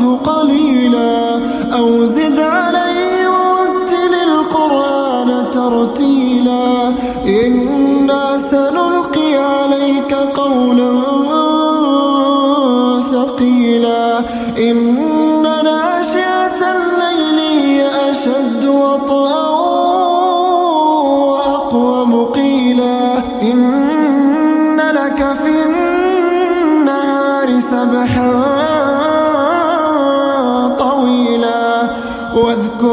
منه قليلا أو زد عليه ورتل القرآن ترتيلا إنا سنلقي عليك قولا ثقيلا إن ناشئة الليل هي أشد وطئا وأقوم قيلا إن لك في النهار سبحا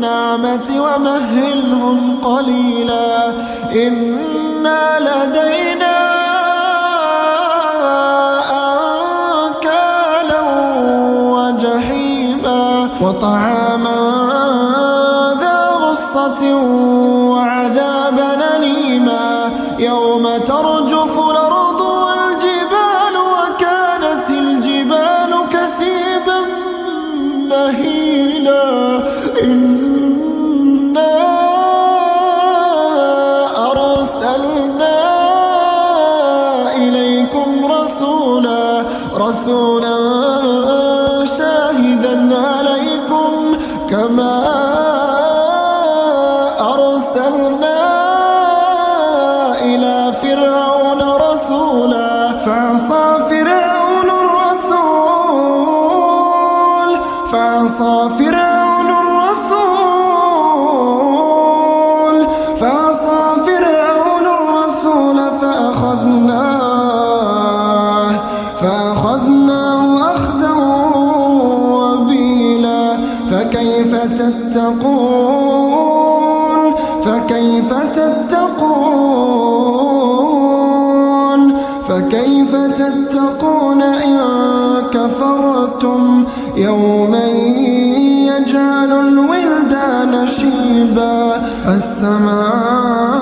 النعمة ومهلهم قليلا. إنا لدينا أنكالا وجحيما وطعاما ذا غصة رسولا شاهدا عليكم كما أرسلنا إلى فرعون رسولا. فعصى فرعون الرسول فعصى فرعون فكيف تتقون؟ فكيف تتقون؟ فكيف تتقون إن كفرتم يوما يجعل الولدان شيبا؟ السماء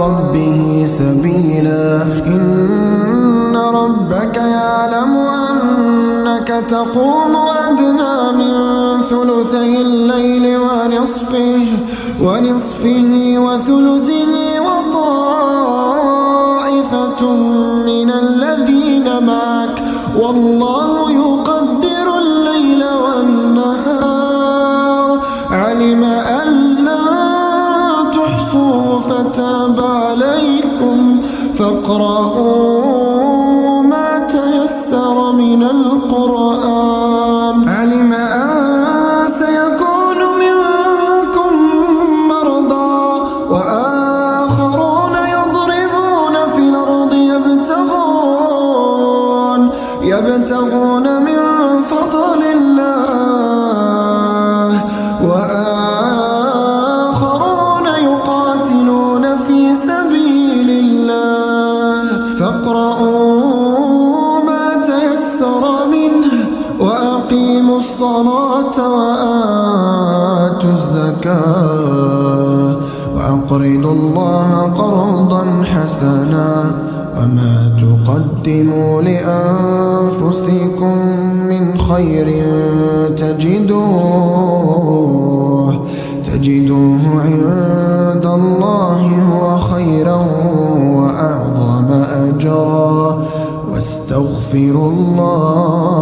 ربه سبيلا. إن ربك يعلم أنك تقوم أدنى من ثلثي الليل ونصفه ونصفه وثلثه وطائفة من الذين معك. والله فتاب عليكم فاقرؤوا ما تيسر من القرآن. علم أن سيكون منكم مرضى وآخرون يضربون في الأرض يبتغون يبتغون من وأقيموا الصلاة وآتوا الزكاة وأقرضوا الله قرضا حسنا وما تقدموا لأنفسكم من خير تجدوه تجدوه عند الله هو خيرا وأعظم أجرا واستغفروا الله